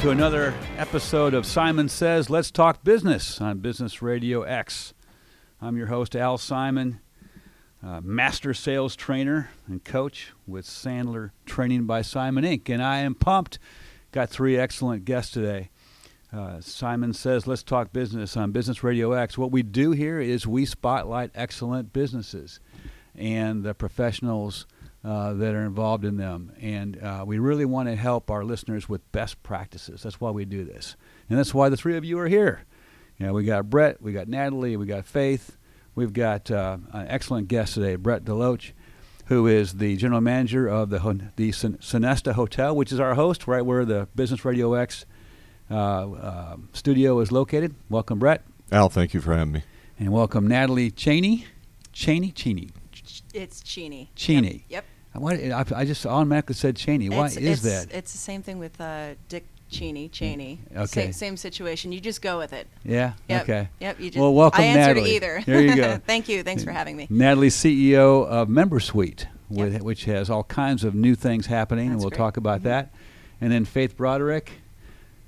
to another episode of Simon Says Let's Talk Business on Business Radio X. I'm your host, Al Simon, uh, master sales trainer and coach with Sandler Training by Simon Inc., and I am pumped. Got three excellent guests today. Uh, Simon Says Let's Talk Business on Business Radio X. What we do here is we spotlight excellent businesses and the professionals uh, that are involved in them. And uh, we really want to help our listeners with best practices. That's why we do this. And that's why the three of you are here. You know, we got Brett, we got Natalie, we got Faith. We've got uh, an excellent guest today, Brett Deloach, who is the general manager of the, the Sonesta Hotel, which is our host, right where the Business Radio X uh, uh, studio is located. Welcome, Brett. Al, thank you for having me. And welcome, Natalie Cheney. Cheney? Cheney. It's Cheney. Cheney. Yep. Why, I, I just automatically said Cheney. Why it's, is it's, that? It's the same thing with uh, Dick Cheney. Cheney. Okay. Same, same, situation. You just go with it. Yeah. Yep. Okay. Yep. You just, well, welcome, I answered Natalie. either. There you go. Thank you. Thanks for having me. Natalie, CEO of MemberSuite, with, Yep. which has all kinds of new things happening, and we'll great. talk about Mhm. that. And then Faith Broderick.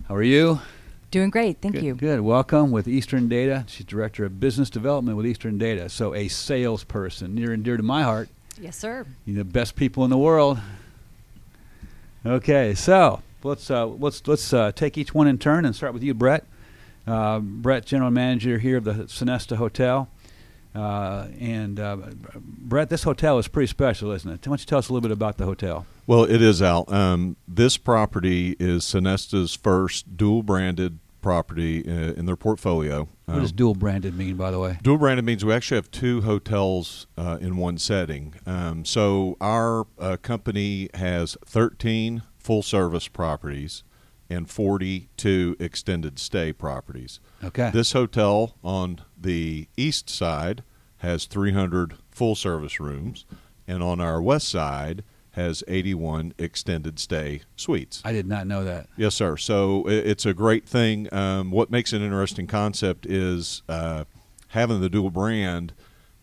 How are you? Doing great, thank good, you. Good. Welcome with Eastern Data. She's director of business development with Eastern Data. So a salesperson, near and dear to my heart. Yes, sir. You're the best people in the world. Okay, so let's uh, let's let's uh, take each one in turn and start with you, Brett. Uh, Brett, general manager here of the Sonesta Hotel. Uh, and uh, Brett, this hotel is pretty special, isn't it? Why don't you tell us a little bit about the hotel? Well, it is, Al. Um, this property is Sonesta's first dual branded property uh, in their portfolio. What does Um, dual branded mean, by the way? Dual branded means we actually have two hotels uh, in one setting. Um, so our uh, company has 13 full service properties and 42 extended stay properties. Okay. This hotel on the east side has 300 full service rooms, and on our west side has 81 extended stay suites. I did not know that. Yes, sir. So it's a great thing. Um, what makes it an interesting concept is uh, having the dual brand.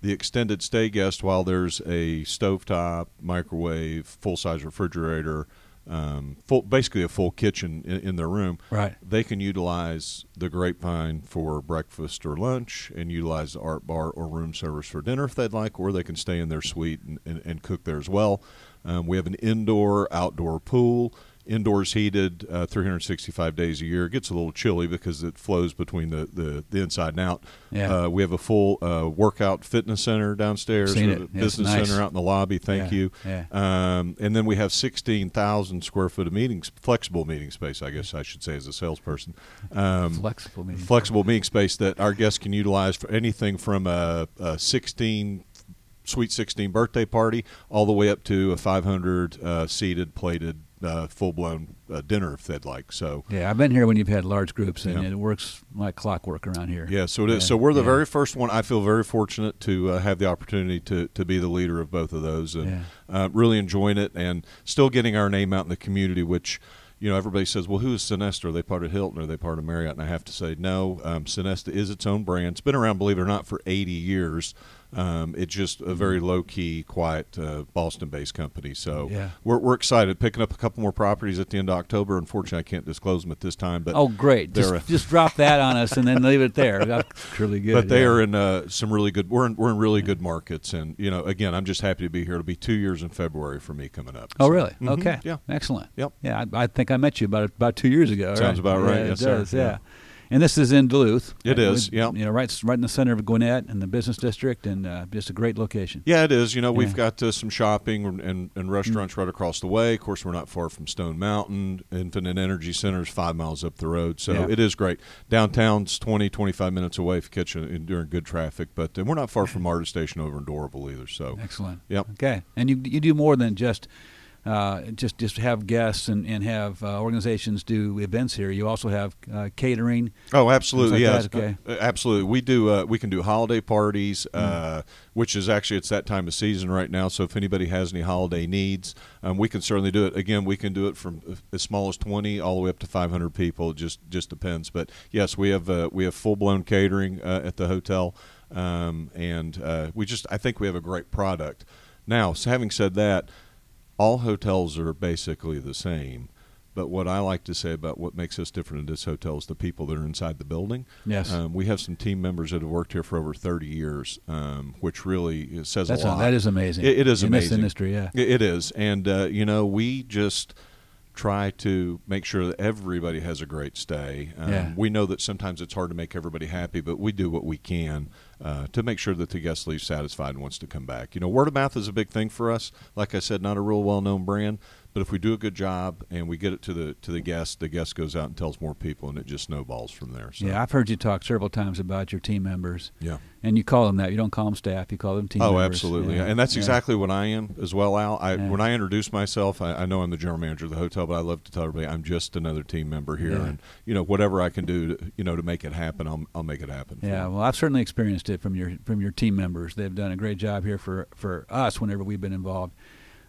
The extended stay guest, while there's a stovetop, microwave, full size refrigerator, um, full, basically a full kitchen in, in their room, Right. they can utilize the grapevine for breakfast or lunch and utilize the art bar or room service for dinner if they'd like, or they can stay in their suite and, and, and cook there as well. Um, we have an indoor outdoor pool. Indoors heated uh, 365 days a year. It gets a little chilly because it flows between the, the, the inside and out. Yeah. Uh, we have a full uh, workout fitness center downstairs. Seen it. a business nice. center out in the lobby. Thank Yeah, you. yeah. Um, and then we have 16,000 square foot of meetings, flexible meeting space, I guess I should say, as a salesperson. Um, Flexible meaning. flexible meeting space that our guests can utilize for anything from a, a 16 sweet 16 birthday party all the way up to a 500 uh, seated plated uh, full-blown uh, dinner if they'd like so Yeah, I've been here when you've had large groups, and Yeah. it works like clockwork around here. yeah so it is so we're the yeah. very first one i feel very fortunate to uh, have the opportunity to, to be the leader of both of those and Yeah. uh, really enjoying it and still getting our name out in the community which you know everybody says well who is Sonesta? are they part of hilton are they part of marriott and i have to say no um, Sonesta is its own brand it's been around believe it or not for 80 years um, it's just a very low key, quiet uh, Boston based company. So Yeah. we're, we're excited. Picking up a couple more properties at the end of October. Unfortunately, I can't disclose them at this time. But Oh, great! Just, a- just drop that on us and then leave it there. That's really good. but they yeah. are in uh, some really good. We're in, we're in really good markets, and you know, again, I'm just happy to be here. It'll be two years in February for me coming up. Oh, So- really? Mhm. Okay. Yeah. Excellent. Yep. Yeah, I, I think I met you about about two years ago. Sounds about right. Yeah, Yes, does, Yeah. Yeah. And this is in Duluth. It Uh, is, yep. You know, right, right in the center of Gwinnett and the business district, and uh, just a great location. Yeah, it is. You know, Yeah. we've got uh, some shopping and, and, and restaurants right across the way. Of course, we're not far from Stone Mountain. Infinite Energy Center is five miles up the road. So Yeah. it is great. Downtown's 20, 25 minutes away if you catch it during good traffic. But uh, we're not far from Marta Station over in Doraville either. So, Excellent. yep. Okay, and you you do more than just. Uh, just just have guests and, and have uh, organizations do events here. You also have uh, catering. Oh, absolutely. Like okay. Uh, absolutely. We do. Uh, we can do holiday parties, Mm. uh, which is actually it's that time of season right now. So if anybody has any holiday needs, um, we can certainly do it. Again, we can do it from uh, as small as twenty all the way up to five hundred people. It just just depends. But yes, we have uh, we have full blown catering uh, at the hotel, um, and uh, we just I think we have a great product. Now, so having said that, all hotels are basically the same. But what I like to say about what makes us different in this hotel is the people that are inside the building. Yes. Um, we have some team members that have worked here for over 30 years, um, which really says That's a a- lot. that is amazing. It, it is in this amazing. industry. Yeah. It- it is, and uh, you know, we just try to make sure that everybody has a great stay. Um, Yeah. We know that sometimes it's hard to make everybody happy, but we do what we can uh, to make sure that the guest leaves satisfied and wants to come back. You know, word of mouth is a big thing for us. Like I said, not a real well-known brand, but if we do a good job and we get it to the to the guest, the guest goes out and tells more people, and it just snowballs from there. So, Yeah, I've heard you talk several times about your team members, yeah. and you call them that. You don't call them staff; you call them team oh, members. absolutely, Yeah. and that's Yeah. exactly what I am as well, Al. I, Yeah. When I introduce myself, I, I know I'm the general manager of the hotel, but I love to tell everybody I'm just another team member here, and you know whatever I can do, to, you know, to make it happen, I'll I'll make it happen. Yeah, well, I've certainly experienced it from your from your team members. They've done a great job here for for us whenever we've been involved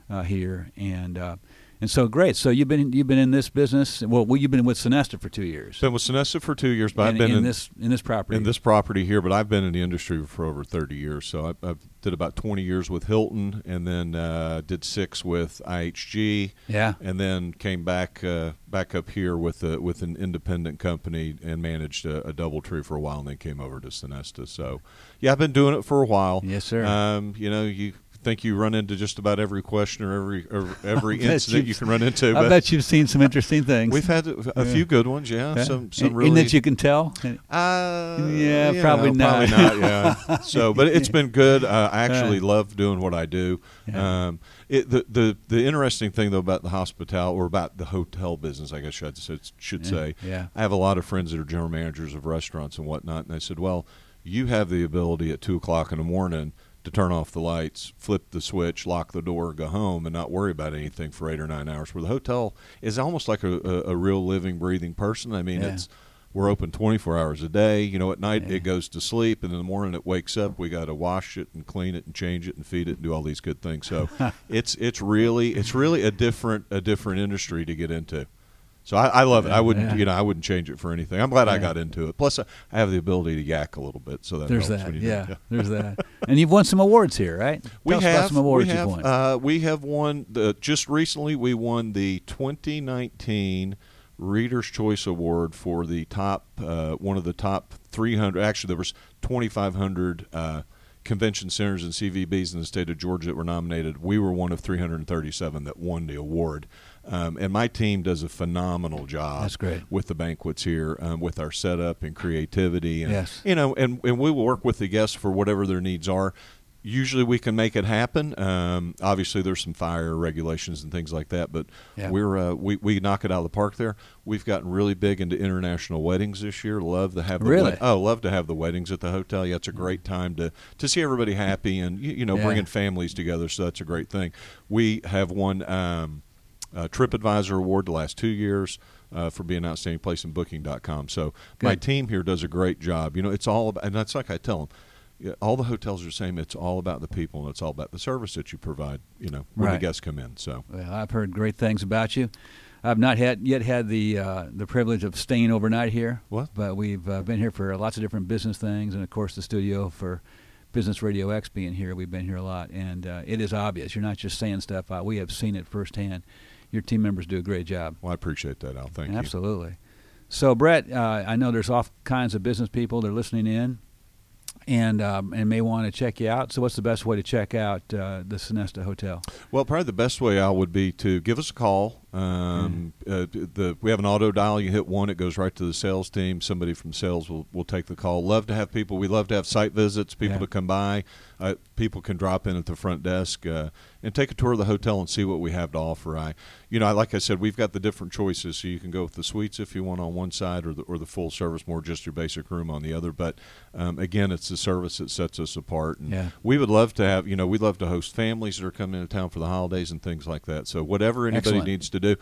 uh, here, and uh, and so great. So you've been you've been in this business. Well, well you've been with Sonesta for two years. been with Sonesta for two years, but I've in, been in in, this in this property. in this property here, but I've been in the industry for over 30 years. So I, I did about 20 years with Hilton, and then uh, did six with IHG. Yeah. and then came back uh, back up here with a, with an independent company and managed a, a DoubleTree for a while, and then came over to Sonesta. So, yeah, I've been doing it for a while. Yes, sir. Um, you know, you think you run into just about every question or every or every incident you've- can run into. I bet you've seen some interesting things. we've had a, few good ones. Yeah, Yeah. some some And- really and that you can tell. uh, Yeah, probably know, not. Probably not. Yeah. So, but it's been good. Uh, I actually love doing what I do. Yeah. Um, it, the the the interesting thing though about the hospital or about the hotel business, I guess I should should Yeah, say. yeah. I have a lot of friends that are general managers of restaurants and whatnot, and they said, "Well, you have the ability at two o'clock in the morning." To turn off the lights, flip the switch, lock the door, go home, and not worry about anything for eight or nine hours. Where the hotel is almost like a, a, a real living, breathing person. I mean, Yeah. it's we're open 24 hours a day. You know, at night Yeah. it goes to sleep, and in the morning it wakes up. We got to wash it and clean it and change it and feed it and do all these good things. So it's it's really it's really a different a different industry to get into. So I, I love it. I wouldn't Yeah. you know I wouldn't change it for anything. I'm glad I got into it. Plus I have the ability to yak a little bit, so that There's that. when you do- Yeah, there's that. And you've won some awards here, right? we Tell have some awards we have, won. Uh, we have won the just recently we won the 2019 Readers Choice Award for the top uh, one of the top 300. Actually, there was 2,500 uh, convention centers and CVBs in the state of Georgia that were nominated. We were one of 337 that won the award. Um, and my team does a phenomenal job That's great. with the banquets here, um, with our setup and creativity, and Yes. you know, and, and we will work with the guests for whatever their needs are. Usually, we can make it happen. Um, obviously, there's some fire regulations and things like that, but Yeah. we're uh, we we knock it out of the park there. We've gotten really big into international weddings this year. Love to have the Really? wed- oh, love to have the weddings at the hotel. Yeah, it's a great time to to see everybody happy and you, you know Yeah. bringing families together. So that's a great thing. We have won. Uh, TripAdvisor award the last two years uh, for being an outstanding place in Booking.com. So my team here does a great job. You know, it's all about, and that's like I tell them. All the hotels are the same. It's all about the people, and it's all about the service that you provide. You know, when Right. the guests come in. So Well, I've heard great things about you. I've not had yet had the uh, the privilege of staying overnight here. What? But we've uh, been here for lots of different business things, and of course the studio for Business Radio X being here. We've been here a lot, and uh, it is obvious. You're not just saying stuff out. We have seen it firsthand. Your team members do a great job. well, I appreciate that, Al. Thank you. Absolutely. So, Brett, uh, I know there's all kinds of business people that are listening in, and um, and may want to check you out. So, what's the best way to check out uh, the Sonesta Hotel? Well, probably the best way Al would be to give us a call. Um, uh, the we have an auto dial. You hit one, it goes right to the sales team. Somebody from sales will, will take the call. Love to have people. We love to have site visits. People Yeah. to come by. Uh, people can drop in at the front desk uh, and take a tour of the hotel and see what we have to offer. I, you know, I, like I said, we've got the different choices. So you can go with the suites if you want on one side, or the or the full service, more just your basic room on the other. But um, again, it's the service that sets us apart. And Yeah. we would love to have, you know, we'd love to host families that are coming into town for the holidays and things like that. So whatever anybody Excellent. needs to do,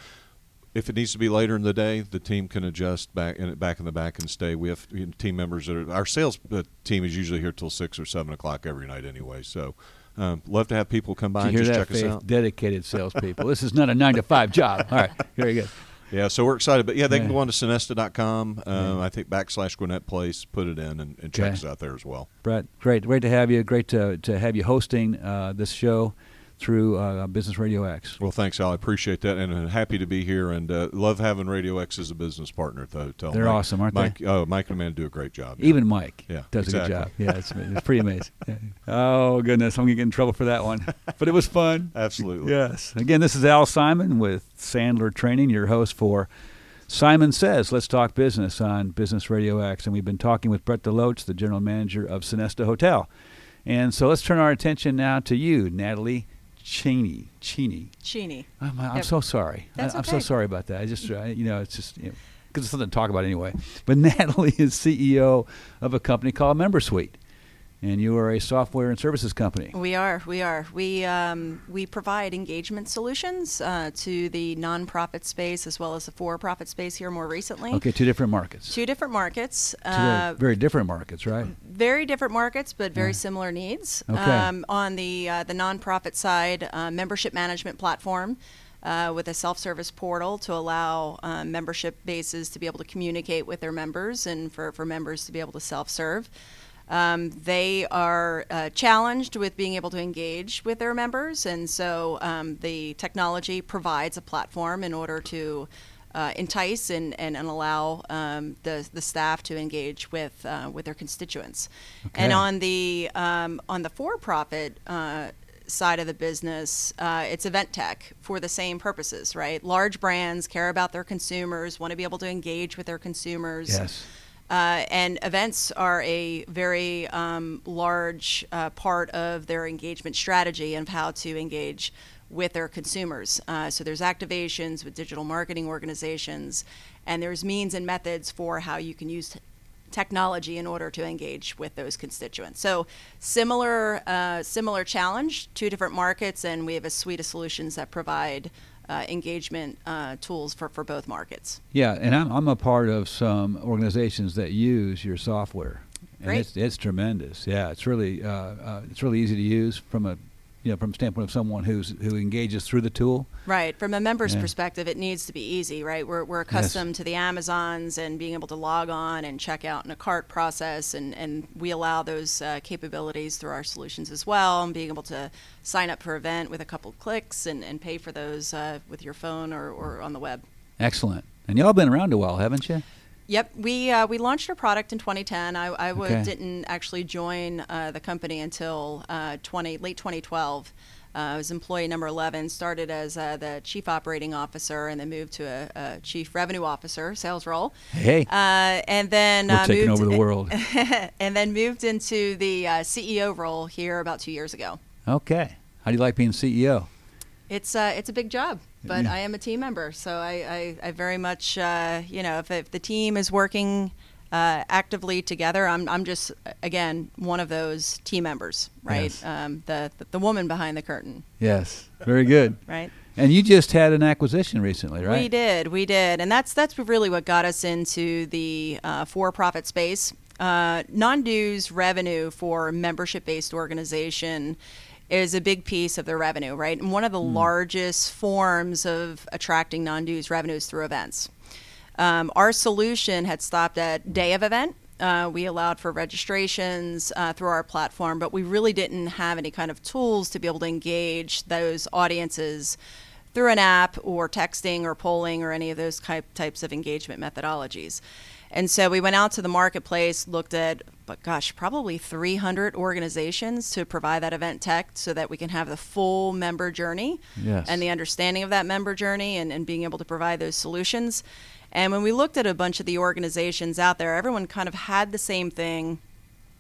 if it needs to be later in the day, the team can adjust back in back in the back and stay. We have team members that are our sales uh, team is usually here till six or seven o'clock every night anyway. So um, love to have people come by you and just check us out. Dedicated salespeople. this is not a nine to five job. All right, very go. Yeah, so we're excited. But yeah, they can go on to Sonesta.com. Um, Yeah. I think backslash Gwinnett Place, put it in and, and check Okay. us out there as well. Brett, great, great to have you. Great to to have you hosting uh, this show. Through uh, Business Radio X. Well, thanks, Al. I appreciate that, and I'm happy to be here. And uh, love having Radio X as a business partner at the hotel. They're Mike, awesome, aren't Mike, they? Oh, Mike and Amanda do a great job. yeah. Even Mike Yeah, does a good job. Yeah, it's, it's pretty amazing. Yeah. Oh goodness, I'm gonna get in trouble for that one, but it was fun. Absolutely. Yes. Again, this is Al Simon with Sandler Training, your host for Simon Says. Let's talk business on Business Radio X, and we've been talking with Brett Deloach, the general manager of Sonesta Hotel. And so let's turn our attention now to you, Natalie Cheney. Cheney. Cheney. Oh, I'm, I'm Yep. so sorry. That's I, am so sorry about that. I just, I, you know, it's just because it's something to talk about anyway. But Natalie is CEO of a company called MemberSuite, and you are a software and services company. We are. We are. We um, we provide engagement solutions uh, to the nonprofit space as well as the for-profit space here more recently. Okay, two different markets. Two different markets. Two Uh, very different markets, right? very different markets, but very Yeah. similar needs. Okay. Um, on the uh, the nonprofit side, uh, membership management platform. Uh, with a self-service portal to allow uh, membership bases to be able to communicate with their members and for, for members to be able to self-serve. Um, they are uh, challenged with being able to engage with their members, and so um, the technology provides a platform in order to uh, entice and, and, and allow um, the, the staff to engage with with with their constituents. And on the um, on the for-profit uh, side of the business, uh, it's event tech for the same purposes, right? Large brands care about their consumers, want to be able to engage with their consumers. Yes. Uh, and events are a very um, large uh, part of their engagement strategy and how to engage with their consumers. Uh, so there's activations with digital marketing organizations, and there's means and methods for how you can use t- technology in order to engage with those constituents. So similar, uh, similar challenge, two different markets, and we have a suite of solutions that provide uh, engagement uh, tools for, for both markets. Yeah, and I'm, I'm a part of some organizations that use your software. And Great. it's, it's tremendous. Yeah, it's really uh, uh, it's really easy to use from a you know from standpoint of someone who's who engages through the tool. Right. From a member's Yeah. perspective, it needs to be easy, right? We're, we're accustomed to the Amazons and being able to log on and check out in a cart process, and, and we allow those uh, capabilities through our solutions as well, and being able to sign up for event with a couple clicks and, and pay for those uh, with your phone or, or on the web. Excellent. And y'all been around a while, haven't you? Yep, we uh, we launched our product in 2010. I, I w- Okay. didn't actually join uh, the company until uh, 20 late 2012. Uh, I was employee number 11. Started as uh, the chief operating officer, and then moved to a, a chief revenue officer sales role. Hey, Uh, and then we're uh, taking moved over the world. and then moved into the uh, CEO role here about two years ago. okay. How do you like being CEO? It's uh, it's a big job, but Yeah. I am a team member, so I, I, I very much uh, you know if, if the team is working uh, actively together, I'm I'm just again one of those team members, right? Yes. Um, the, the the woman behind the curtain, Yes, very good. right? And you just had an acquisition recently, right? We did, we did, and that's that's really what got us into the uh, for-profit space. Uh, non-dues revenue for membership-based organization is a big piece of their revenue, right? And one of the largest forms of attracting non-dues revenue is through events. Um, our solution had stopped at day of event. Uh, we allowed for registrations uh, through our platform, but we really didn't have any kind of tools to be able to engage those audiences through an app or texting or polling or any of those type, types of engagement methodologies. And so we went out to the marketplace, looked at, but gosh, probably 300 organizations to provide that event tech so that we can have the full member journey Yes. and the understanding of that member journey and, and being able to provide those solutions. And when we looked at a bunch of the organizations out there, everyone kind of had the same thing.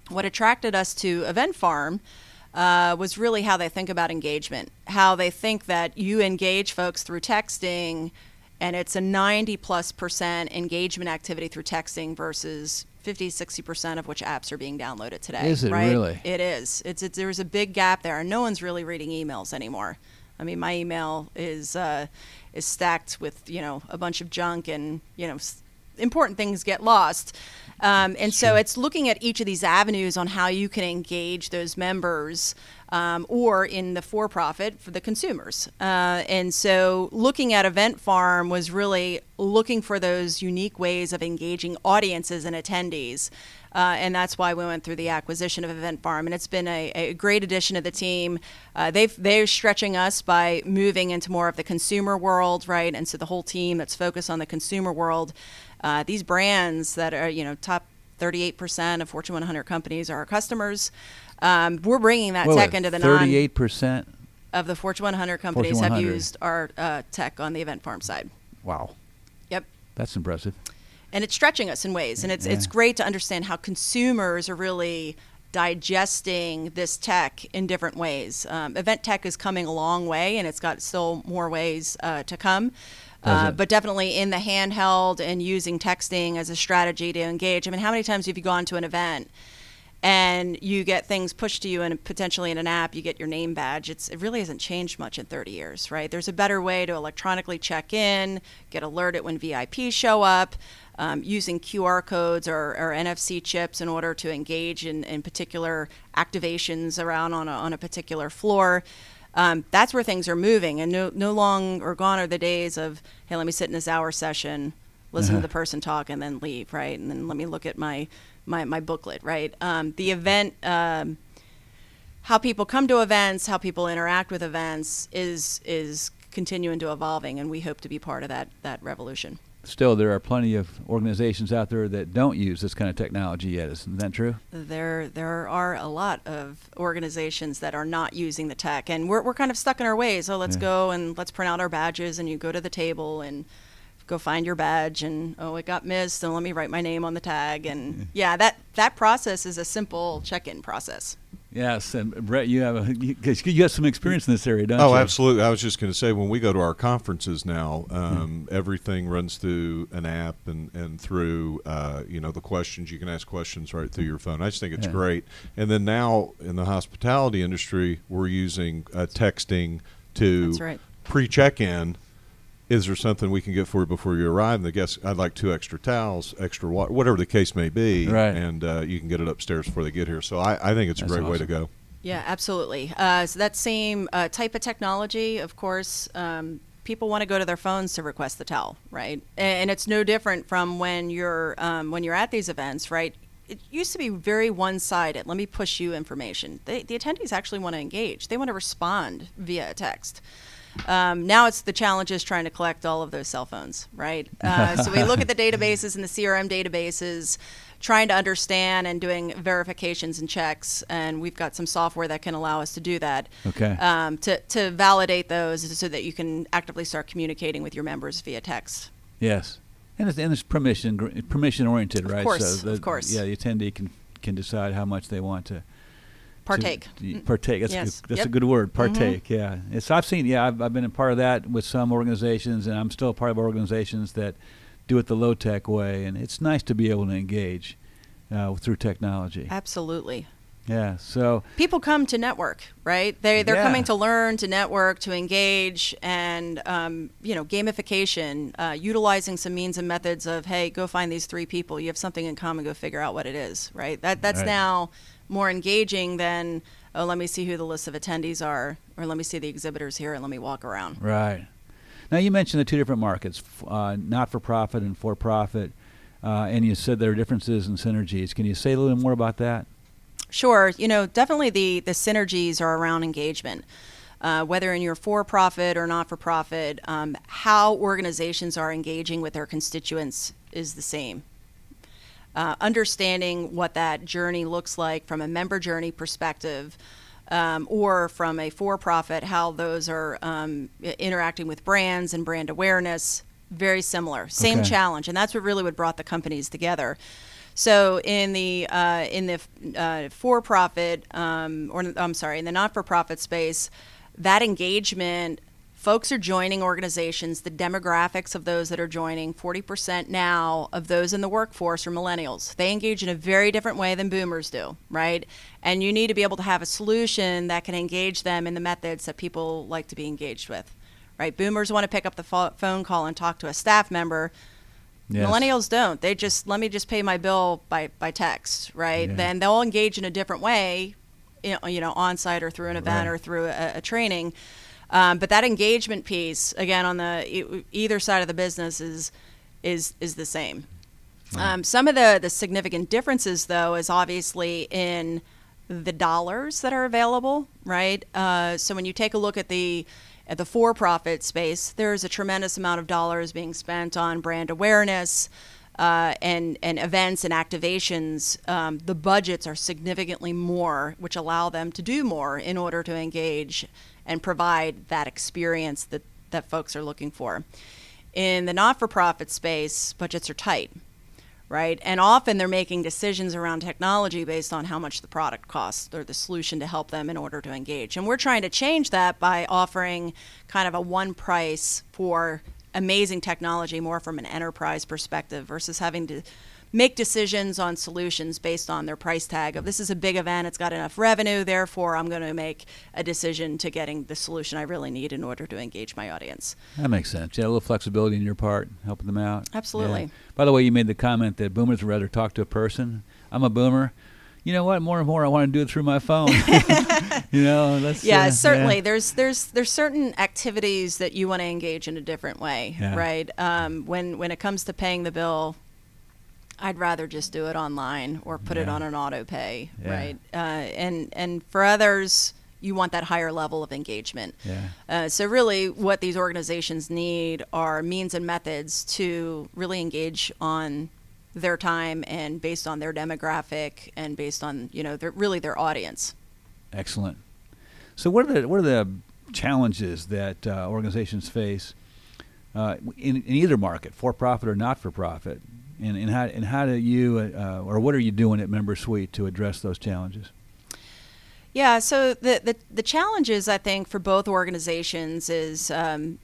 What attracted us to Event Farm uh, was really how they think about engagement, how they think that you engage folks through texting, and it's a 90 plus percent engagement activity through texting versus 50, 60 percent of which apps are being downloaded today. Is it right? really? It is. It's, it's there's a big gap there, and no one's really reading emails anymore. I mean, my email is uh, is stacked with you know a bunch of junk, and you know s- important things get lost. Um, and so it's looking at each of these avenues on how you can engage those members um, or in the for profit for the consumers. Uh, and so looking at Event Farm was really looking for those unique ways of engaging audiences and attendees. Uh, and that's why we went through the acquisition of Event Farm, and it's been a, a great addition to the team. Uh, they've they're stretching us by moving into more of the consumer world, right? And so the whole team that's focused on the consumer world, uh, these brands that are you know top 38% of Fortune 100 companies are our customers. Um, we're bringing that tech into the non 38%. of the Fortune 100 companies Fortune have used our uh, tech on the Event Farm side. Wow. Yep. That's impressive. and it's stretching us in ways and it's it's great to understand how consumers are really digesting this tech in different ways um, event tech is coming a long way and it's got still more ways uh, to come uh, but definitely in the handheld and using texting as a strategy to engage. I mean how many times have you gone to an event and you get things pushed to you and potentially in an app you get your name badge? It's it really hasn't changed much in 30 years right? There's a better way to electronically check in get alerted when vips show up um, using qr codes or, or nfc chips in order to engage in, in particular activations around on a, on a particular floor um, that's where things are moving and no, no long or gone are the days of hey let me sit in this hour session listen Uh-huh. to the person talk and then leave right? And then let me look at my my, my booklet right? Um, the event um, how people come to events how people interact with events is is continuing to evolving and we hope to be part of that that revolution Still, there are plenty of organizations out there that don't use this kind of technology yet. Isn't that true? there there are a lot of organizations that are not using the tech and we're, we're kind of stuck in our ways oh let's Yeah. go and let's print out our badges and you go to the table and go find your badge and oh it got missed and let me write my name on the tag and yeah that that process is a simple check-in process Yes, and Brett, you have a you, have some experience in this area, don't you? Oh, absolutely. I was just going to say when we go to our conferences now, um, everything runs through an app and and through uh, you know the questions you can ask questions right through your phone. I just think it's Yeah. great. And then now in the hospitality industry, we're using uh, texting to right. pre-check-in. Is there something we can get for you before you arrive? And the guest, I'd like two extra towels, extra water, whatever the case may be. Right. And uh, you can get it upstairs before they get here. So I, I think it's a That's great way to go. Yeah, absolutely. Uh, so that same uh, type of technology, of course, um, people want to go to their phones to request the towel, right? And it's no different from when you're um, when you're at these events, right? It used to be very one-sided. Let me push you information. They, the attendees actually want to engage. They want to respond via a text. Um, now it's the challenge is trying to collect all of those cell phones, right? Uh, so we look at the databases and the CRM databases, trying to understand and doing verifications and checks, and we've got some software that can allow us to do that. Okay. Um, to to validate those so that you can actively start communicating with your members via text. Yes, and it's, and it's permission permission oriented, right? Of course, so of course. Yeah, the attendee can can decide how much they want to Partake. to- to partake. That's, Yes. a, good, that's Yep. Mm-hmm. good word. Partake. Yeah. It's I've seen. Yeah, I've, I've been a part of that with some organizations, and I'm still a part of organizations that do it the low tech way, and it's nice to be able to engage uh, through technology. Absolutely. Yeah. So people come to network, right? They they're Yeah. coming to learn, to network, to engage, and um, you know, gamification, uh, utilizing some means and methods of hey, go find these three people. You have something in common. Go figure out what it is, right? That that's Right. now more engaging than oh, let me see who the list of attendees are, or let me see the exhibitors here and let me walk around. Right. Now you mentioned the two different markets, uh, not for profit and for profit, uh, and you said there are differences and synergies. Can you say a little more about that? Sure. You know, definitely the, the synergies are around engagement. Uh, whether in your for profit or not for profit, um, how organizations are engaging with their constituents is the same. Uh, understanding what that journey looks like from a member journey perspective, um, or from a for profit, how those are um, interacting with brands and brand awareness, very similar. Same Okay. challenge. And that's what really what brought the companies together. So in the uh, in the uh, for-profit um, or I'm sorry, in the not-for-profit space, that engagement, folks are joining organizations. The demographics of those that are joining, 40% now of those in the workforce are millennials. They engage in a very different way than boomers do, right? And you need to be able to have a solution that can engage them in the methods that people like to be engaged with. Right, boomers want to pick up the pho- phone call and talk to a staff member. Yes. Millennials don't. They just let me just pay my bill by by text, right? Yeah. Then they'll engage in a different way you know on site or through an event Right. or through a, a training. Um, but that engagement piece, again, on the e- either side of the business is is is the same. Um, some of the the significant differences, though, is obviously in the dollars that are available, right? Uh, so when you take a look at the at the for-profit space, there's a tremendous amount of dollars being spent on brand awareness uh, and and events and activations. Um, the budgets are significantly more, which allow them to do more in order to engage and provide that experience that that folks are looking for. In the not-for-profit space, budgets are tight right? And often they're making decisions around technology based on how much the product costs or the solution to help them in order to engage. And we're trying to change that by offering kind of a one price for amazing technology more from an enterprise perspective versus having to make decisions on solutions based on their price tag of this is a big event it's got enough revenue therefore i'm going to make a decision to getting the solution i really need in order to engage my audience That makes sense. Yeah, a little flexibility in your part, helping them out. Absolutely. Yeah. By the way, you made the comment that boomers would rather talk to a person. I'm a boomer. You know what? More and more, I want to do it through my phone. you know, let's. yeah uh, certainly there's there's there's certain activities that you want to engage in a different way Yeah. right um, when when it comes to paying the bill i'd rather just do it online or put it on an auto pay Yeah. right uh, and and for others you want that higher level of engagement Yeah. uh, so really what these organizations need are means and methods to really engage on their time and based on their demographic and based on you know their, really their audience Excellent. So, what are the what are the challenges that uh, organizations face uh, in, in either market, for profit or not for profit, and, and how and how do you uh, or what are you doing at Member Suite to address those challenges? Yeah, so the, the, the challenges, I think, for both organizations is, um,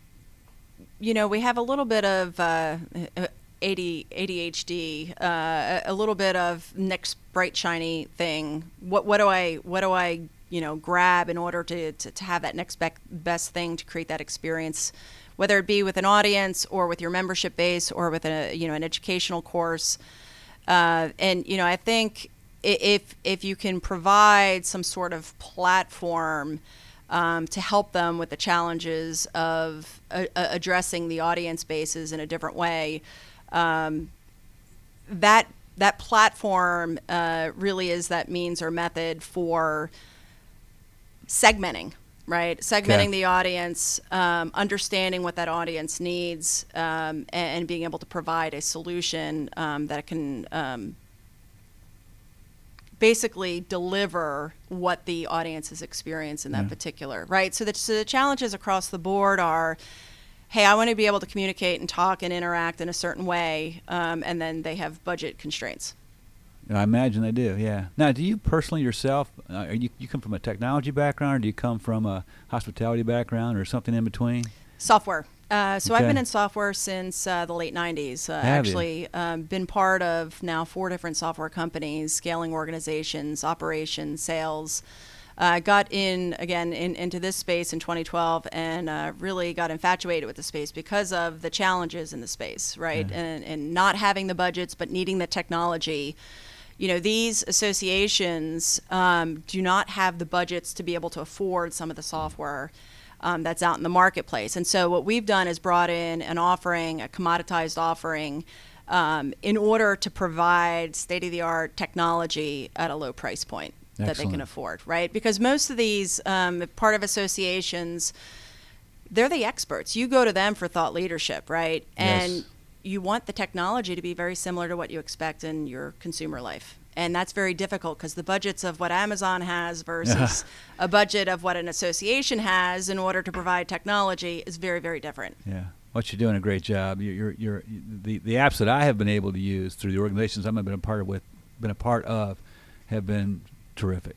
you know, we have a little bit of uh, ADHD, uh, a little bit of next bright shiny thing. What what do I what do I you know grab in order to to, to have that next bec- best thing to create that experience, whether it be with an audience or with your membership base or with a you know an educational course. Uh, and you know, I think if if you can provide some sort of platform um, to help them with the challenges of addressing the audience bases in a different way, um, that that platform uh, really is that means or method for segmenting right segmenting Okay. the audience um, understanding what that audience needs um, and, and being able to provide a solution um, that can um, basically deliver what the audience has experienced in that Yeah. particular right so the, so the challenges across the board are hey i want to be able to communicate and talk and interact in a certain way um, and then they have budget constraints I imagine they do. Yeah. Now, do you personally yourself? Uh, are you you come from a technology background, or do you come from a hospitality background, or something in between? Software. Uh, so I've been in software since uh, the late 90s. Uh, actually, um, been part of now four different software companies, scaling organizations, operations, sales. Uh, got in again in, into this space in 2012 and uh, really got infatuated with the space because of the challenges in the space, right? Yeah. And, and not having the budgets but needing the technology. You know, these associations um, do not have the budgets to be able to afford some of the software um, that's out in the marketplace. And so what we've done is brought in an offering, a commoditized offering, um, in order to provide state of the art technology at a low price point that they can afford, right? Because most of these um, part of associations, they're the experts. You go to them for thought leadership, right? And Yes. You want the technology to be very similar to what you expect in your consumer life. And that's very difficult because the budgets of what Amazon has versus a budget of what an association has in order to provide technology is very, very different. Yeah. What you're doing a great job. You're, you're, you're the the apps that I have been able to use through the organizations I've been a part of with, been a part of, have been terrific.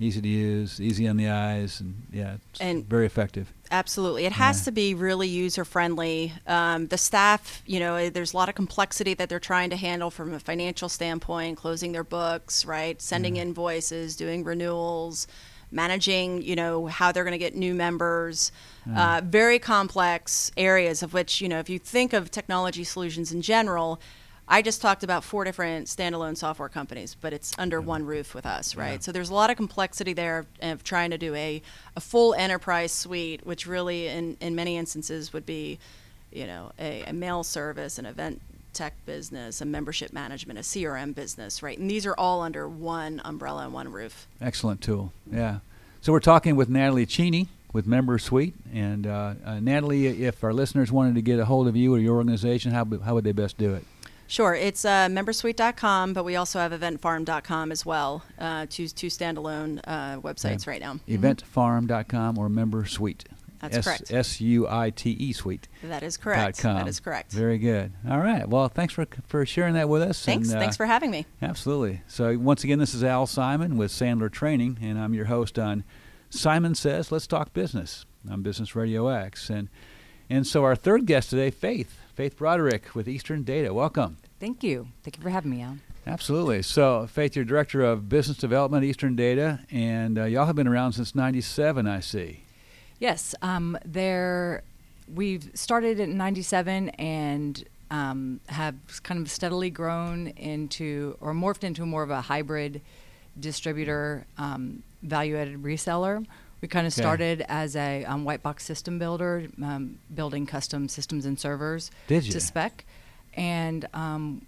Easy to use, easy on the eyes, and yeah, it's And- very effective. Absolutely. It has Yeah. to be really user friendly. Um, the staff, you know, there's a lot of complexity that they're trying to handle from a financial standpoint, closing their books, right? Sending invoices, doing renewals, managing, you know, how they're going to get new members. Uh, very complex areas of which, you know, if you think of technology solutions in general, I just talked about four different standalone software companies, but it's under one roof with us, right? Yeah. So there's a lot of complexity there of, of trying to do a, a full enterprise suite, which really, in, in many instances, would be, you know, a, a mail service, an event tech business, a membership management, a CRM business, right? And these are all under one umbrella and one roof. Excellent tool. Yeah. So we're talking with Natalie Cheney with Member Suite. And uh, uh, Natalie, if our listeners wanted to get a hold of you or your organization, how, how would they best do it? Sure, it's uh, membersuite.com, but we also have eventfarm.com as well, uh, two, two standalone uh, websites right now. Eventfarm.com or Member Suite. That's S- correct. S U I T E Suite. That is correct. com. That is correct. Very good. All right. Well, thanks for for sharing that with us. Thanks. and, uh, Thanks for having me. Absolutely. So once again, this is Al Simon with Sandler Training, and I'm your host on Simon Says Let's Talk Business on Business Radio X. And and so our third guest today, Faith, Faith Broderick with Eastern Data. Welcome. Thank you. Thank you for having me, Al. Absolutely. So, Faith, you're director of business development, Eastern Data, and uh, y'all have been around since '97, I see. Yes, um, there. We've started in '97 and um, have kind of steadily grown into or morphed into more of a hybrid distributor, um, value-added reseller. We kind of Okay. started as a um, white box system builder, um, building custom systems and servers Did to spec, and um,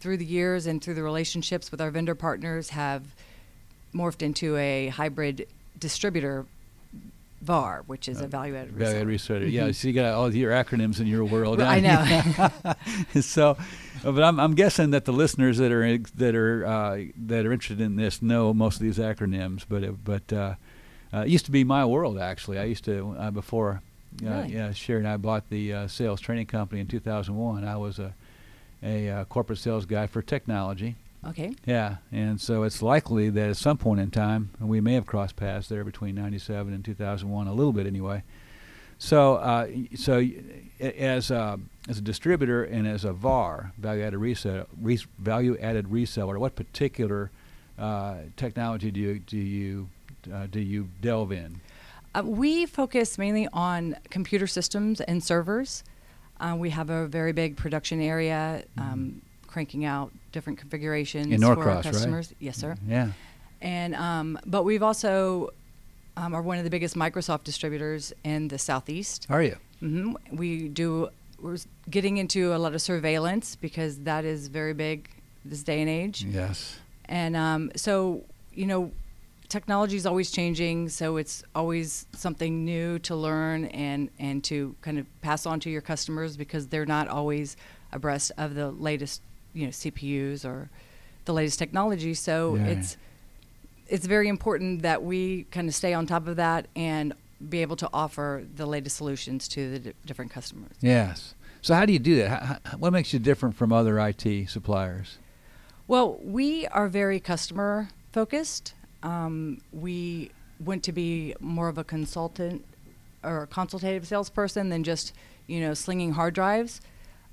through the years and through the relationships with our vendor partners, have morphed into a hybrid distributor VAR, which is a value-added reseller. Value add reseller. Yeah, Mhm. so you got all your acronyms in your world. I know. so, uh, but I'm, I'm guessing that the listeners that are that are uh, that are interested in this know most of these acronyms. But it, but uh, uh, it used to be my world actually. I used to uh, before. Uh, Really? Yeah, Sherry and I bought the uh, sales training company in 2001. I was a a uh, corporate sales guy for technology. Okay. Yeah, and so it's likely that at some point in time we may have crossed paths there between '97 and 2001, a little bit anyway. So, uh, so as a, as a distributor and as a VAR, value-added reseller, res- value-added reseller, what particular uh, technology do you do you uh, do you delve in? Uh, we focus mainly on computer systems and servers. Uh, we have a very big production area, um, cranking out different configurations Mm-hmm. In for Norcross, our right? customers. Yes, sir. Yeah. And um, but we've also um, are one of the biggest Microsoft distributors in the southeast. Are you? hmm We do. We're getting into a lot of surveillance because that is very big this day and age. Yes. And um, so, you know, technology is always changing, so it's always something new to learn and, and to kind of pass on to your customers because they're not always abreast of the latest, you know, CPUs or the latest technology. So Yeah. it's it's very important that we kind of stay on top of that and be able to offer the latest solutions to the di- different customers. Yes. So how do you do that? How, how, what makes you different from other IT suppliers? Well, we are very customer focused. Um, we went to be more of a consultant or a consultative salesperson than just, you know, slinging hard drives.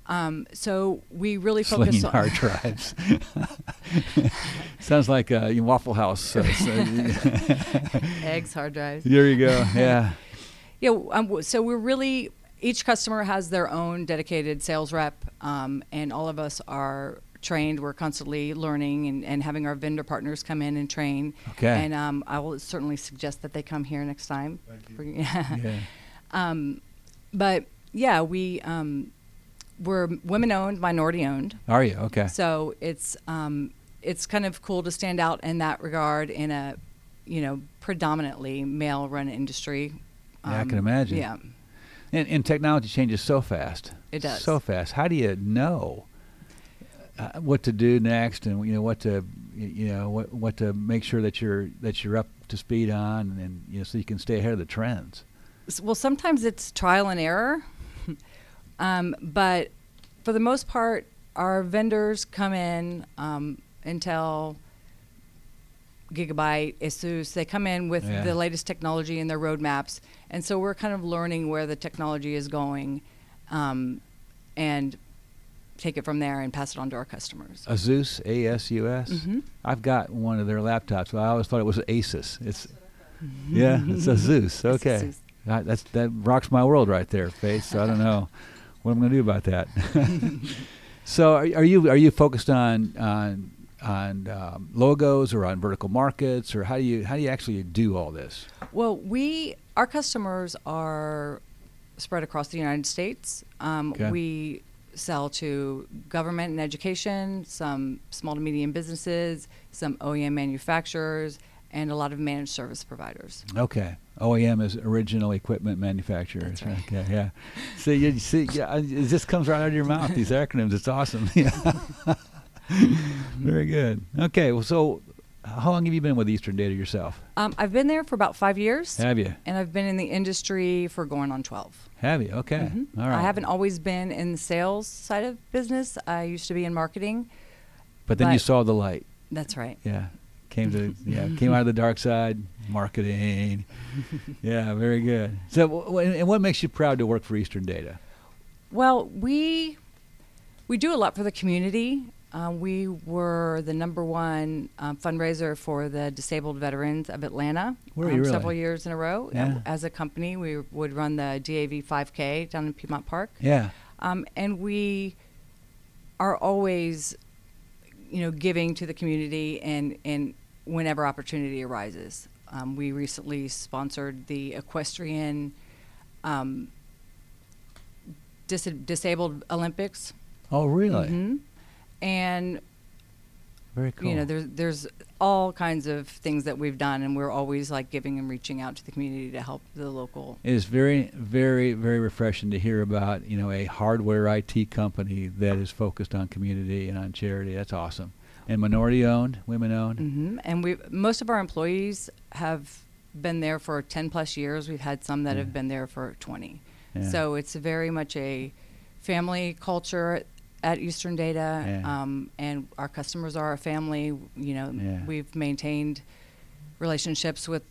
Um, so we really focus Slinging on hard drives. Sounds like a Waffle House. Uh, so- eggs, hard drives. there you go. Yeah. Yeah. Um, so we're really each customer has their own dedicated sales rep, um, and all of us are trained. We're constantly learning and, and having our vendor partners come in and train. Okay. And um, I will certainly suggest that they come here next time. Thank you. yeah. Um, but yeah, we um, we're women owned, minority owned. Are you okay? So it's um, it's kind of cool to stand out in that regard in a you know predominantly male run industry. Yeah, I Um, can imagine. Yeah. And, and technology changes so fast. It does. So fast. How do you know what to do next, and you know what to you know what what to make sure that you're that you're up to speed on, and you know so you can stay ahead of the trends. Well, sometimes it's trial and error, um, but for the most part, our vendors come in, um, Intel, Gigabyte, Asus. They come in with Yeah. the latest technology in their roadmaps, and so we're kind of learning where the technology is going, um, and take it from there and pass it on to our customers. Asus, A S U S. Mhm. I've got one of their laptops. But I always thought it was Asus. It's yeah, it's Asus. Okay, Asus. I, that's that rocks my world right there, Faith. So I don't know what I'm going to do about that. So are, are you are you focused on on on um, logos or on vertical markets or how do you how do you actually do all this? Well, we our customers are spread across the United States. Um, Okay. We sell to government and education, some small to medium businesses, some OEM manufacturers, and a lot of managed service providers. Okay. OEM is original equipment manufacturers. Right. Okay, yeah. See, you see, yeah, it just comes right out of your mouth. These acronyms, it's awesome. Yeah. Very good. Okay, well, so how long have you been with Eastern Data yourself? Um, I've been there for about five years, Have you? and I've been in the industry for going on 12. Have you? Okay. Mhm. All right. I haven't always been in the sales side of business. I used to be in marketing. But then you saw the light. That's right. Yeah. Came to yeah, came out of the dark side, marketing. Yeah, very good. So, and what makes you proud to work for Eastern Data? Well, we we do a lot for the community. Uh, we were the number one um, fundraiser for the disabled veterans of Atlanta um, really? several years in a row. Yeah. Uh, As a company, we would run the DAV 5K down in Piedmont Park, Yeah. um, and we are always, you know, giving to the community and and whenever opportunity arises. Um, we recently sponsored the equestrian. Um, dis- disabled Olympics. Oh, really? Mhm. And Very cool. you know, there's there's all kinds of things that we've done, and we're always like giving and reaching out to the community to help the local. It is very, very, very refreshing to hear about you know a hardware IT company that is focused on community and on charity. That's awesome. And minority owned, women owned. hmm And we most of our employees have been there for 10 plus years. We've had some that Yeah. have been there for 20. Yeah. So it's very much a family culture at Eastern Data, Yeah. um, and our customers are a family. You know, Yeah. we've maintained relationships with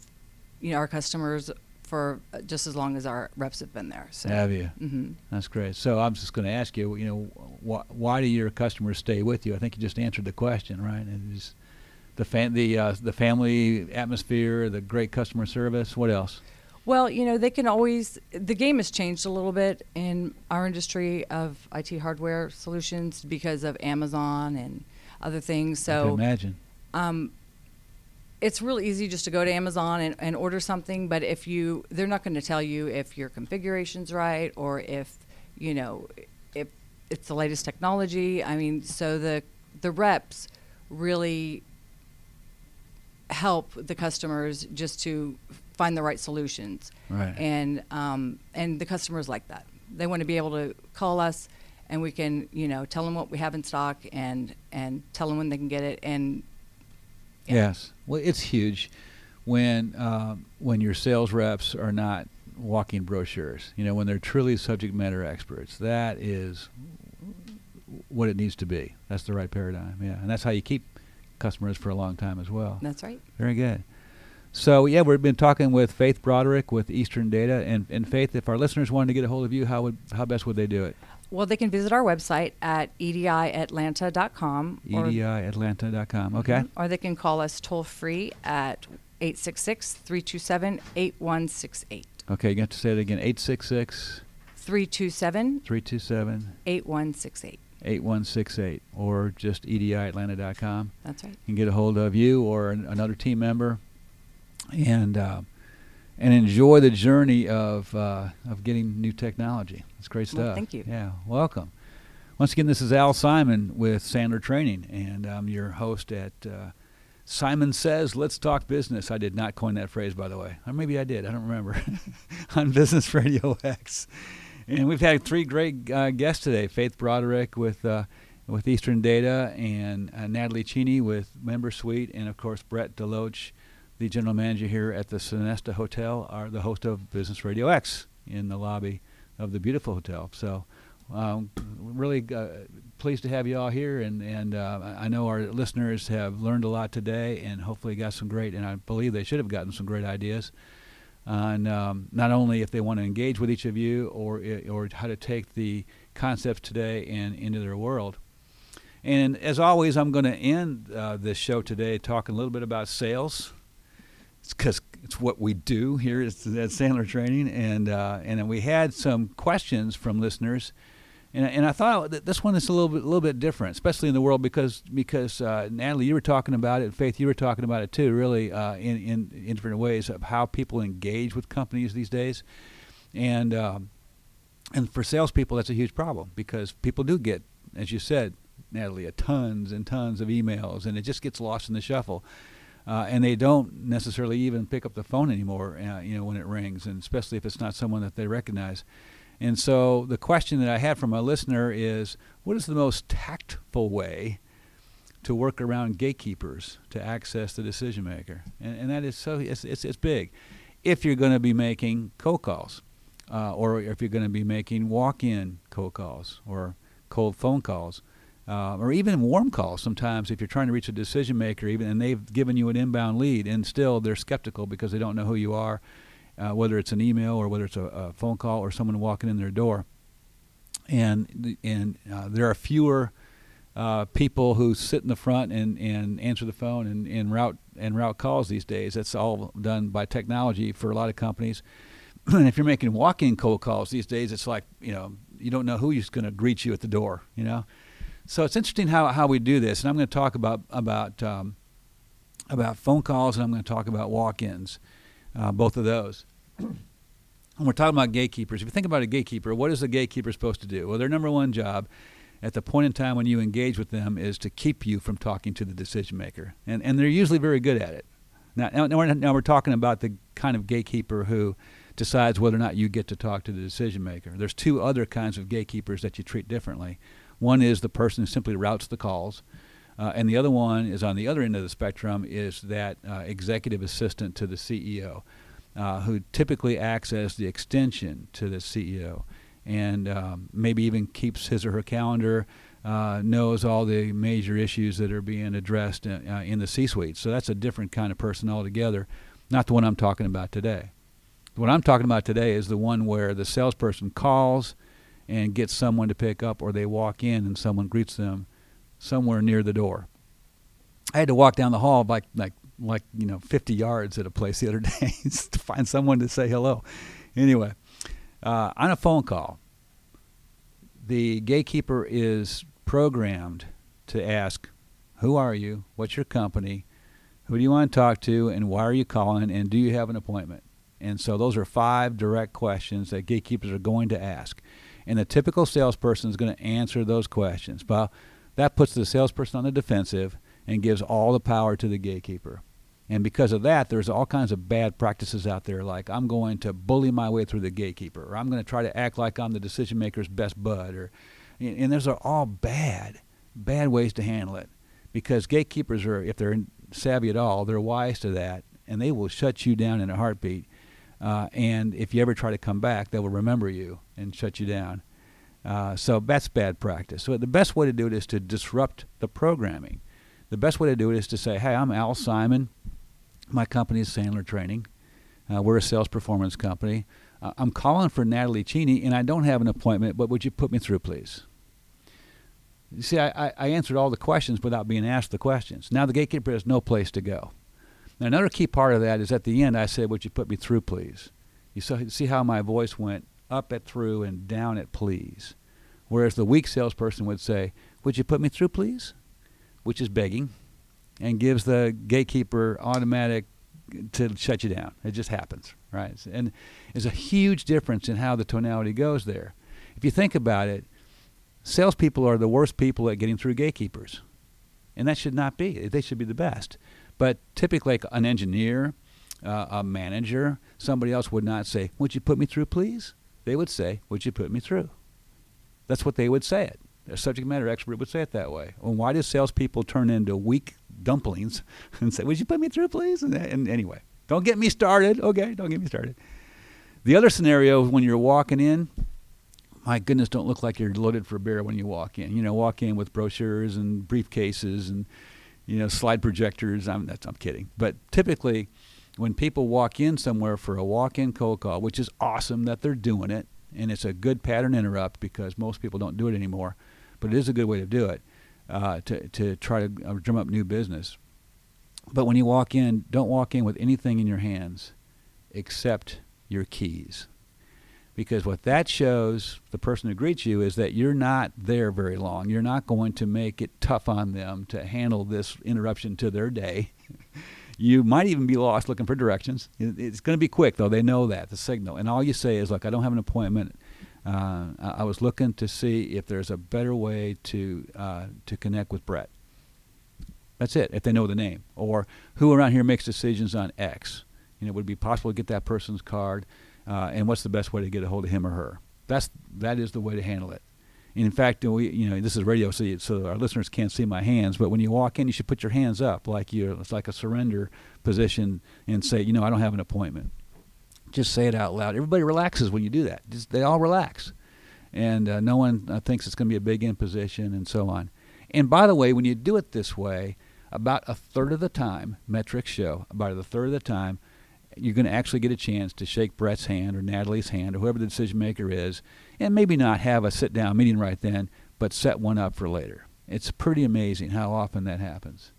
you know our customers for uh, just as long as our reps have been there. So. Have you? hmm That's great. So I'm just going to ask you, you know, wh- why do your customers stay with you? I think you just answered the question, right? The fam- the uh, the family atmosphere, the great customer service. What else? Well, you know, they can always. The game has changed a little bit in our industry of IT hardware solutions because of Amazon and other things. So imagine. um, it's really easy just to go to Amazon and, and order something. But if you, they're not going to tell you if your configuration's right or if, you know, if it's the latest technology. I mean, so the the reps really help the customers just to find the right solutions. Right. And um, and the customers like that. They want to be able to call us, and we can you know tell them what we have in stock and and tell them when they can get it. And yeah. Yes. Well, it's huge when um, when your sales reps are not walking brochures. You know, when they're truly subject matter experts. That is what it needs to be. That's the right paradigm. Yeah, and that's how you keep customers for a long time as well. that's right. Very good. So yeah, we've been talking with Faith Broderick with Eastern Data, and, and Faith, if our listeners wanted to get a hold of you, how would how best would they do it? Well, they can visit our website at ediatlanta.com. EDIAtlanta.com. Okay. Mhm. Or they can call us toll free at 866 327 8168. Okay, you got to say it again. 866 327 327 8168. 8168 or just ediatlanta.com. That's right. You can get a hold of you or an, another team member and uh, and enjoy the journey of uh, of getting new technology. It's great Well, stuff. thank you. Yeah, welcome. Once again, this is Al Simon with Sandler Training, and I'm your host at uh, Simon Says Let's Talk Business. I did not coin that phrase, by the way. Or maybe I did. I don't remember. On Business Radio X. And we've had three great uh, guests today Faith Broderick with. Uh, with Eastern Data and uh, Natalie Cheney with Member Suite, and of course Brett Deloach, the general manager here at the Sonesta Hotel, are the host of Business Radio X in the lobby of the beautiful hotel. So, um, really uh, pleased to have you all here, and and uh, I know our listeners have learned a lot today, and hopefully got some great, and I believe they should have gotten some great ideas on um, not only if they want to engage with each of you, or or how to take the concepts today and into their world. And as always, I'm going to end uh, this show today talking a little bit about sales. It's because it's what we do here at Sandler Training, and uh, and then we had some questions from listeners, And, and I thought that this one is a little bit, a little bit different, especially in the world because because uh, Natalie, you were talking about it, Faith, you were talking about it too, really uh, in, in in different ways of how people engage with companies these days, and um, and for salespeople that's a huge problem because people do get, as you said, Natalie, tons and tons of emails, and it just gets lost in the shuffle. Uh, and they don't necessarily even pick up the phone anymore, uh, you know, when it rings, and especially if it's not someone that they recognize. And so the question that I had from a listener is, what is the most tactful way to work around gatekeepers to access the decision maker? And, and that is so it's, it's, it's big. If you're going to be making cold calls, uh, or if you're going to be making walk-in cold calls or cold phone calls, uh, or even warm calls sometimes if you're trying to reach a decision maker even and they've given you an inbound lead and still they're skeptical because they don't know who you are uh, whether it's an email or whether it's a, a, phone call or someone walking in their door. And and uh, there are fewer uh, people who sit in the front and, and answer the phone and, and route and route calls these days. That's all done by technology for a lot of companies. And if you're making walk-in cold calls these days it's like you know you don't know who's going to greet you at the door you know so it's interesting how, how we do this, and I'm going to talk about about um, about phone calls, and I'm going to talk about walk-ins, uh, both of those. And we're talking about gatekeepers. If you think about a gatekeeper, what is a gatekeeper supposed to do? Well, their number one job at the point in time when you engage with them is to keep you from talking to the decision maker, and and they're usually very good at it. Now, now, we're, now we're talking about the kind of gatekeeper who decides whether or not you get to talk to the decision maker. There's two other kinds of gatekeepers that you treat differently. One is the person who simply routes the calls, uh, and the other one is on the other end of the spectrum is that uh, executive assistant to the CEO, uh, who typically acts as the extension to the CEO, and um, maybe even keeps his or her calendar. Uh, knows all the major issues that are being addressed in, uh, in the C-suite. So that's a different kind of person altogether, not the one I'm talking about today. What I'm talking about today is the one where the salesperson calls, and get someone to pick up, or they walk in and someone greets them somewhere near the door. I had to walk down the hall like like like you know 50 yards at a place the other day to find someone to say hello. Anyway, uh, on a phone call, the gatekeeper is programmed to ask, "Who are you? What's your company? Who do you want to talk to? And why are you calling? And do you have an appointment?" And so those are five direct questions that gatekeepers are going to ask. And the typical salesperson is going to answer those questions. But that puts the salesperson on the defensive and gives all the power to the gatekeeper. And because of that, there's all kinds of bad practices out there, like I'm going to bully my way through the gatekeeper, or I'm going to try to act like I'm the decision maker's best bud, or and those are all bad, bad ways to handle it. Because gatekeepers are, if they're savvy at all, they're wise to that, and they will shut you down in a heartbeat. Uh, and if you ever try to come back, they will remember you and shut you down. Uh, so that's bad practice. So the best way to do it is to disrupt the programming. The best way to do it is to say, "Hey, I'm Al Simon. My company is Sandler Training. Uh, we're a sales performance company. Uh, I'm calling for Natalie Cheney, and I don't have an appointment. But would you put me through, please?" You see, I, I answered all the questions without being asked the questions. Now the gatekeeper has no place to go. Now, another key part of that is at the end, I said, Would you put me through, please? You see how my voice went up at through and down at please. Whereas the weak salesperson would say, Would you put me through, please? Which is begging and gives the gatekeeper automatic to shut you down. It just happens, right? And there's a huge difference in how the tonality goes there. If you think about it, salespeople are the worst people at getting through gatekeepers. And that should not be. They should be the best. But typically, like an engineer, uh, a manager, somebody else would not say, Would you put me through, please? They would say, Would you put me through? That's what they would say it. A subject matter expert would say it that way. Well, why do salespeople turn into weak dumplings and say, Would you put me through, please? And, and anyway, don't get me started. Okay, don't get me started. The other scenario is when you're walking in, my goodness, don't look like you're loaded for bear when you walk in. You know, walk in with brochures and briefcases and you know, slide projectors. I'm that's, I'm kidding, but typically, when people walk in somewhere for a walk-in cold call, which is awesome that they're doing it, and it's a good pattern interrupt because most people don't do it anymore, but it is a good way to do it uh, to to try to uh, drum up new business. But when you walk in, don't walk in with anything in your hands except your keys. Because what that shows the person who greets you is that you're not there very long. You're not going to make it tough on them to handle this interruption to their day. you might even be lost looking for directions. It's going to be quick, though. They know that, the signal. And all you say is, look, I don't have an appointment. Uh, I was looking to see if there's a better way to uh, to connect with Brett. That's it. If they know the name, or who around here makes decisions on X, you know, would it be possible to get that person's card, uh, and what's the best way to get a hold of him or her? That's that is the way to handle it. And in fact, we you know this is radio, so, so our listeners can't see my hands. But when you walk in, you should put your hands up like you it's like a surrender position, and say, you know, I don't have an appointment just say it out loud. Everybody relaxes when you do that. Just, they all relax, and uh, no one uh, thinks it's going to be a big imposition and so on. And by the way, when you do it this way, about a third of the time, metrics show about a third of the time, you're going to actually get a chance to shake Brett's hand or Natalie's hand or whoever the decision maker is, and maybe not have a sit down meeting right then, but set one up for later. It's pretty amazing how often that happens.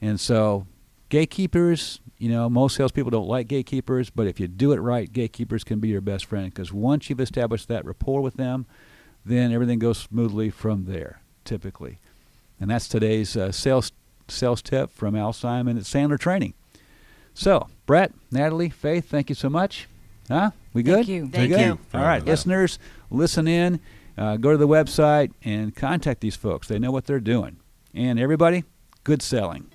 And so gatekeepers, you know, most salespeople don't like gatekeepers, but if you do it right, gatekeepers can be your best friend because once you've established that rapport with them, then everything goes smoothly from there, typically. And that's today's uh, sales sales tip from Al Simon at Sandler Training. So, Brett, Natalie, Faith, thank you so much. Huh? We good? Thank you. Thank good? you. All right, listeners, listen in. Uh, go to the website and contact these folks. They know what they're doing. And everybody, good selling.